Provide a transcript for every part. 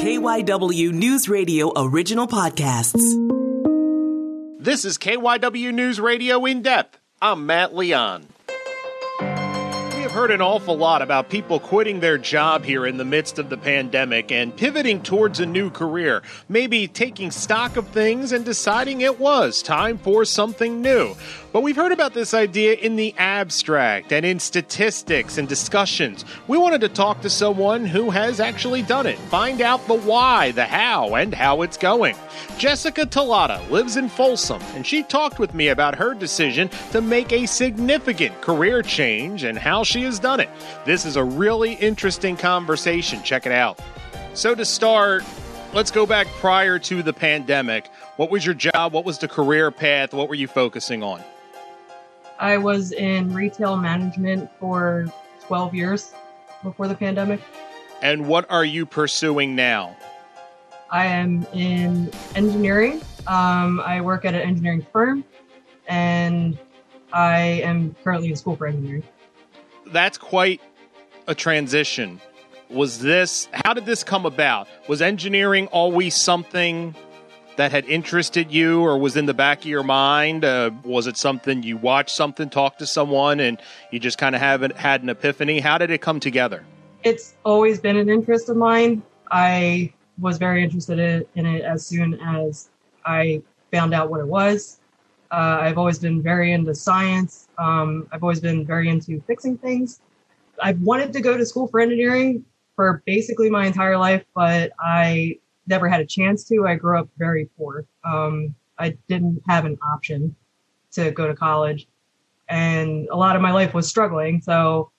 KYW News Radio original podcasts. This is KYW News Radio in depth. I'm Matt Leon. We have heard an awful lot about people quitting their job here in the midst of the pandemic and pivoting towards a new career, maybe taking stock of things and deciding it was time for something new. But we've heard about this idea in the abstract and in statistics and discussions. We wanted to talk to someone who has actually done it, find out the why, the how, and how it's going. Jessica Talata lives in Folsom, and she talked with me about her decision to make a significant career change and how she has done it. This is a really interesting conversation. Check it out. So, to start, let's go back prior to the pandemic. What was your job? What was the career path? What were you focusing on? I was in retail management for 12 years before the pandemic. And what are you pursuing now? I am in engineering. Um, I work at an engineering firm, and I am currently in school for engineering. That's quite a transition. Was this, how did this come about? Was engineering always something that had interested you or was in the back of your mind? Uh, was it something you watched something, talked to someone, and you just kind of haven't had an epiphany? How did it come together? It's always been an interest of mine. I was very interested in it as soon as I found out what it was. Uh, I've always been very into science. Um, I've always been very into fixing things. I've wanted to go to school for engineering for basically my entire life, but I never had a chance to. I grew up very poor. Um, I didn't have an option to go to college, and a lot of my life was struggling. So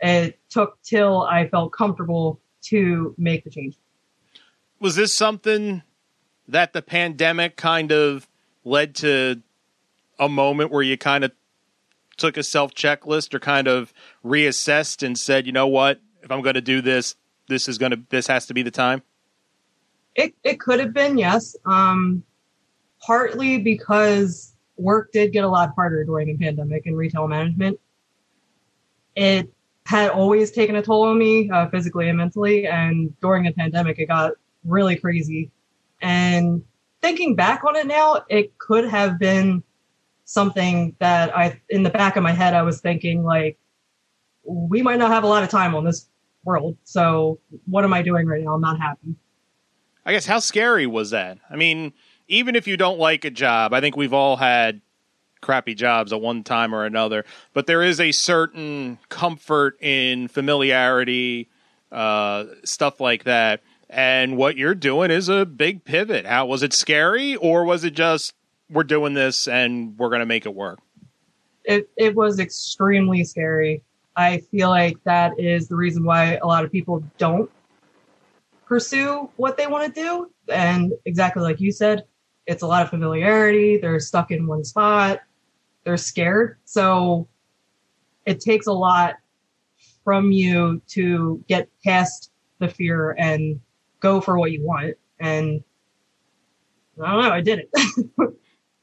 it took till I felt comfortable to make the change. Was this something that the pandemic kind of led to a moment where you kind of took a self checklist or kind of reassessed and said, you know what, if I'm going to do this, this is going to this has to be the time? It it could have been yes, um, partly because work did get a lot harder during the pandemic in retail management. It had always taken a toll on me uh, physically and mentally, and during the pandemic, it got really crazy. And thinking back on it now, it could have been something that I, in the back of my head, I was thinking like, we might not have a lot of time on this world. So what am I doing right now? I'm not happy. I guess how scary was that? I mean, even if you don't like a job, I think we've all had crappy jobs at one time or another, but there is a certain comfort in familiarity, uh, stuff like that. And what you're doing is a big pivot. How was it scary, or was it just we're doing this and we're going to make it work? It it was extremely scary. I feel like that is the reason why a lot of people don't pursue what they want to do. And exactly like you said, it's a lot of familiarity. They're stuck in one spot. They're scared. So it takes a lot from you to get past the fear and go for what you want. And I don't know, I did it.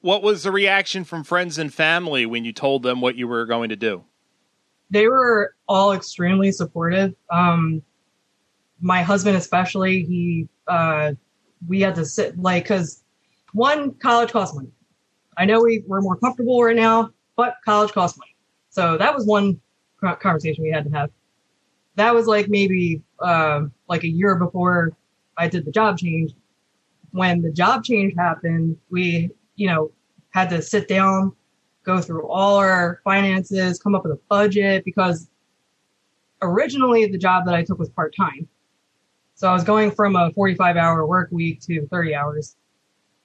what was the reaction from friends and family when you told them what you were going to do? They were all extremely supportive. Um, my husband especially he uh we had to sit like because one college costs money. I know we, we're more comfortable right now but college costs money. So that was one conversation we had to have. That was like maybe uh, like a year before i did the job change. When the job change happened we you know had to sit down go through all our finances come up with a budget because originally the job that i took was part-time so I was going from a 45 hour work week to 30 hours.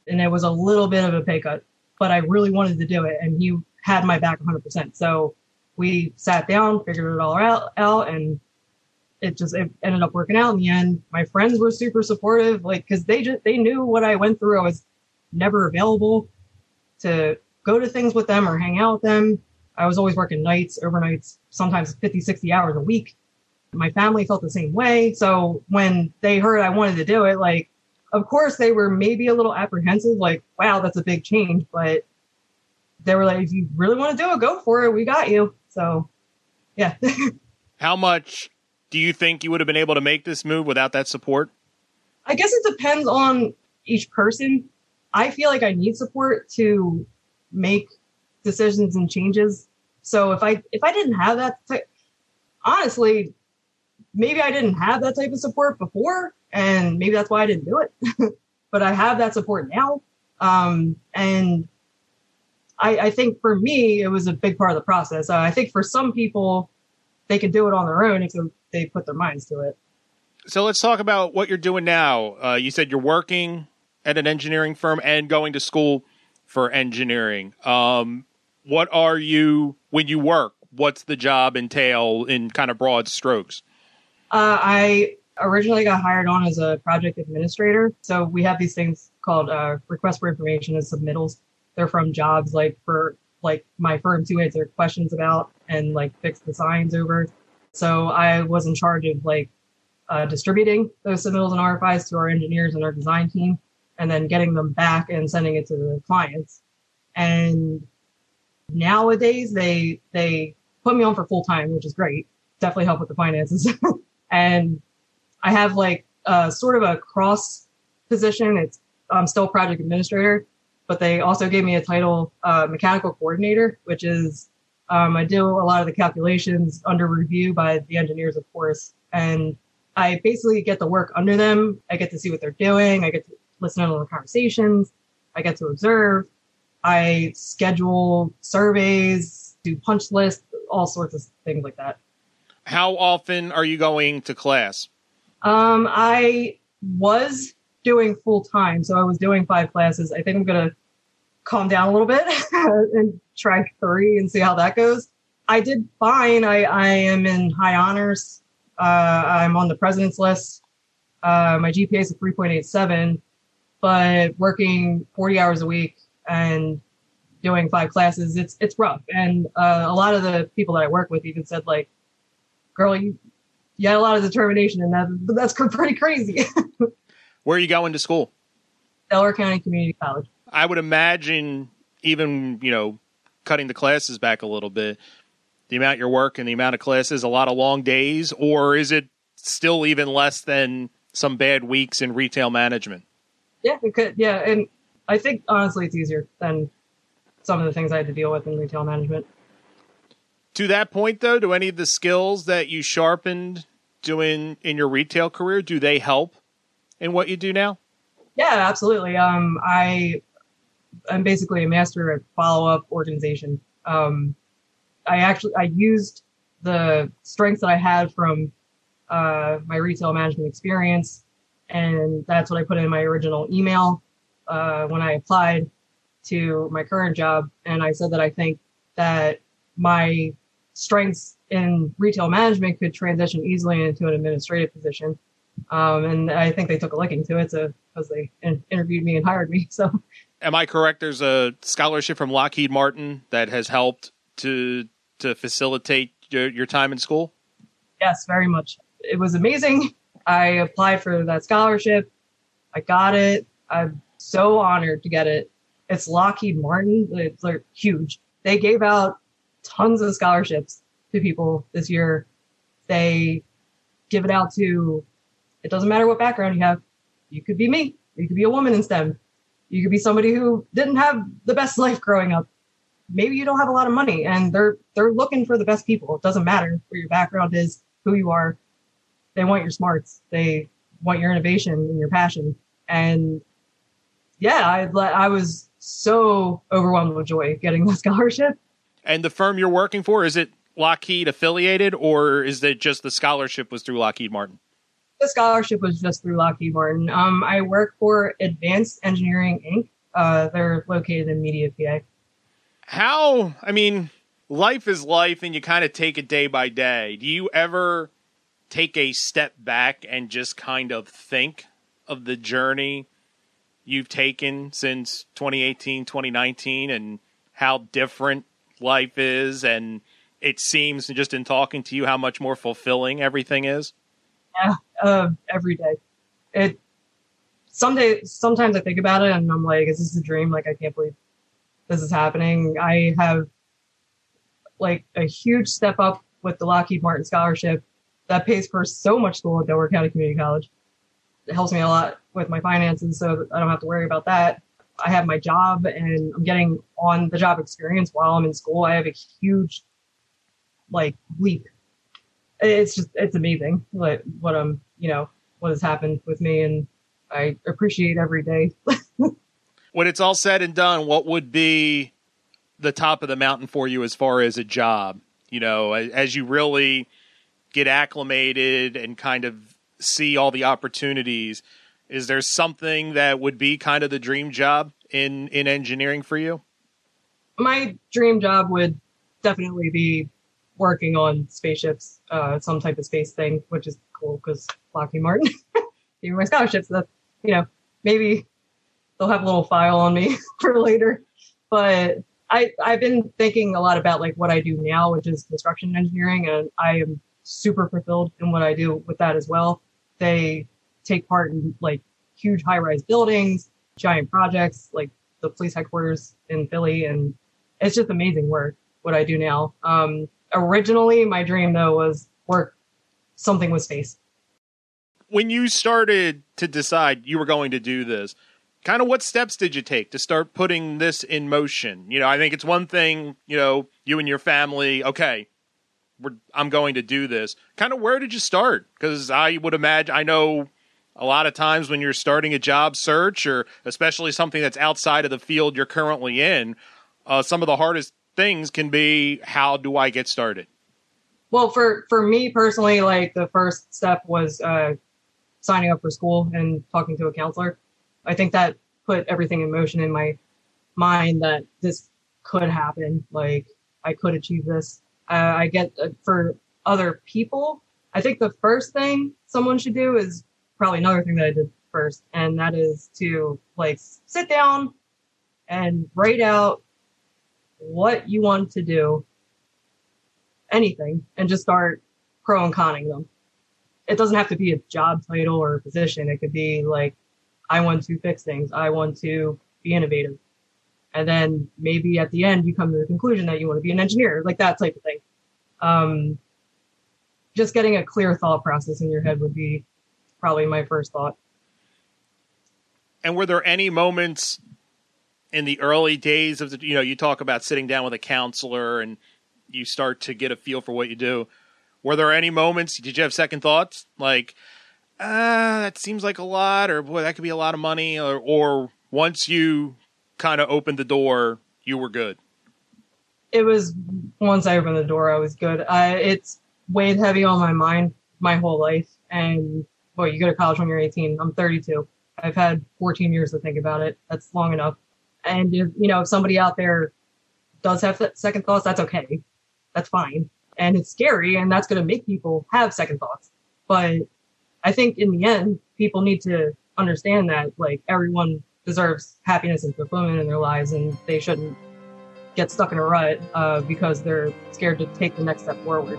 And it was a little bit of a pay cut, but I really wanted to do it. And he had my back 100%. So we sat down, figured it all out, out and it just it ended up working out in the end. My friends were super supportive, like, cause they just, they knew what I went through. I was never available to go to things with them or hang out with them. I was always working nights, overnights, sometimes 50, 60 hours a week. My family felt the same way. So when they heard I wanted to do it, like, of course they were maybe a little apprehensive, like, wow, that's a big change. But they were like, if you really want to do it, go for it. We got you. So, yeah. How much do you think you would have been able to make this move without that support? I guess it depends on each person. I feel like I need support to make decisions and changes. So if I if I didn't have that, honestly, maybe I didn't have that type of support before, and maybe that's why I didn't do it. but I have that support now, um, and I, I, think for me it was a big part of the process. Uh, I think for some people, they can do it on their own if they put their minds to it. So let's talk about what you're doing now. Uh, you said you're working at an engineering firm and going to school for engineering. Um, what are you when you work? What's the job entail in kind of broad strokes? Uh, I originally got hired on as a project administrator. So we have these things called uh, requests for information and submittals. They're from jobs like for like my firm to answer questions about and like fix the signs over. So I was in charge of like uh, distributing those submittals and RFIs to our engineers and our design team, and then getting them back and sending it to the clients. And nowadays they they put me on for full time, which is great. Definitely help with the finances. and I have like sort of a cross position. It's I'm still project administrator, but they also gave me a title uh, mechanical coordinator, which is um, I do a lot of the calculations under review by the engineers, of course, and I basically get to work under them. I get to see what they're doing. I get to listen to the conversations. I get to observe. I schedule surveys, do punch lists, all sorts of things like that. How often are you going to class? Um, I was doing full time, so I was doing five classes. I think I'm gonna calm down a little bit and try three and see how that goes. I did fine. I, I am in high honors. Uh, I'm on the president's list. Uh, my GPA is a 3.87, but working 40 hours a week and doing five classes, it's it's rough. And uh, a lot of the people that I work with even said like, "Girl, you you had a lot of determination, and that that's pretty crazy." Where are you going to school? Delaware County Community College. I would imagine even you know cutting the classes back a little bit the amount you're working, the amount of classes, a lot of long days, or is it still even less than some bad weeks in retail management? Yeah, it could. Yeah, and I think honestly, it's easier than some of the things I had to deal with in retail management. To that point, though, do any of the skills that you sharpened doing in your retail career do they help in what you do now? Yeah, absolutely. Um, I I'm basically a master at follow up organization. Um, I actually I used the strengths that I had from uh, my retail management experience, and that's what I put in my original email uh, when I applied to my current job. And I said that I think that my strengths in retail management could transition easily into an administrative position. Um, and I think they took a liking to it because they in- interviewed me and hired me. So, am I correct? There's a scholarship from Lockheed Martin that has helped to to facilitate your, your time in school? Yes, very much. It was amazing. I applied for that scholarship. I got it. I'm so honored to get it. It's Lockheed Martin. It's like huge. They gave out tons of scholarships to people this year. They give it out to, it doesn't matter what background you have. You could be me. You could be a woman in STEM. You could be somebody who didn't have the best life growing up maybe you don't have a lot of money and they're they're looking for the best people. It doesn't matter where your background is, who you are. They want your smarts. They want your innovation and your passion. And yeah, I I was so overwhelmed with joy getting the scholarship. And the firm you're working for is it Lockheed affiliated or is it just the scholarship was through Lockheed Martin? The scholarship was just through Lockheed Martin. Um, I work for Advanced Engineering Inc. Uh, they're located in Media, PA how i mean life is life and you kind of take it day by day do you ever take a step back and just kind of think of the journey you've taken since 2018 2019 and how different life is and it seems just in talking to you how much more fulfilling everything is yeah uh, every day it someday sometimes i think about it and i'm like is this a dream like i can't believe this is happening. I have like a huge step up with the Lockheed Martin scholarship that pays for so much school at Delaware County Community College. it helps me a lot with my finances, so I don't have to worry about that. I have my job and I'm getting on the job experience while I'm in school. I have a huge like leap. It's just it's amazing what what I'm you know what has happened with me and I appreciate every day. when it's all said and done, what would be the top of the mountain for you as far as a job? You know, as you really get acclimated and kind of see all the opportunities, is there something that would be kind of the dream job in in engineering for you? My dream job would definitely be working on spaceships, uh, some type of space thing, which is cool because Lockheed Martin gave me my scholarships. So, that you know, maybe they'll have a little file on me for later. But I, I've been thinking a lot about like what I do now, which is construction engineering, and I am super fulfilled in what I do with that as well. They take part in like huge high rise buildings, giant projects like the police headquarters in Philly. And it's just amazing work, what I do now. Um, originally, my dream though was work something with space. When you started to decide you were going to do this, kind of what steps did you take to start putting this in motion? You know, I think it's one thing, you know, you and your family, okay, I'm going to do this. Kind of where did you start? Because I would imagine, I know a lot of times when you're starting a job search or especially something that's outside of the field you're currently in, uh, some of the hardest things can be how do I get started? Well, for, for me personally, like the first step was uh, signing up for school and talking to a counselor. I think that put everything in motion in my mind that this could happen. Like I could achieve this. Uh, I get uh, for other people. I think the first thing someone should do is probably another thing that I did first, and that is to like sit down and write out what you want to do, anything, and just start pro and conning them. It doesn't have to be a job title or a position. It could be like, I want to fix things. I want to be innovative. And then maybe at the end you come to the conclusion that you want to be an engineer, like that type of thing. Um, just getting a clear thought process in your head would be probably my first thought. And were there any moments in the early days of the, you know, you talk about sitting down with a counselor and you start to get a feel for what you do. Were there any moments, did you have second thoughts? Like, ah, that seems like a lot, or boy, that could be a lot of money, or, or once you kind of opened the door, you were good? It was once I opened the door, I was good. I, it's weighed heavy on my mind my whole life. And boy, you go to college when you're 18. I'm 32. I've had 14 years to think about it. That's long enough. And if, you know, if somebody out there does have second thoughts, that's okay. That's fine. And it's scary and that's going to make people have second thoughts. But I think in the end, people need to understand that like everyone deserves happiness and fulfillment in their lives and they shouldn't get stuck in a rut uh, because they're scared to take the next step forward.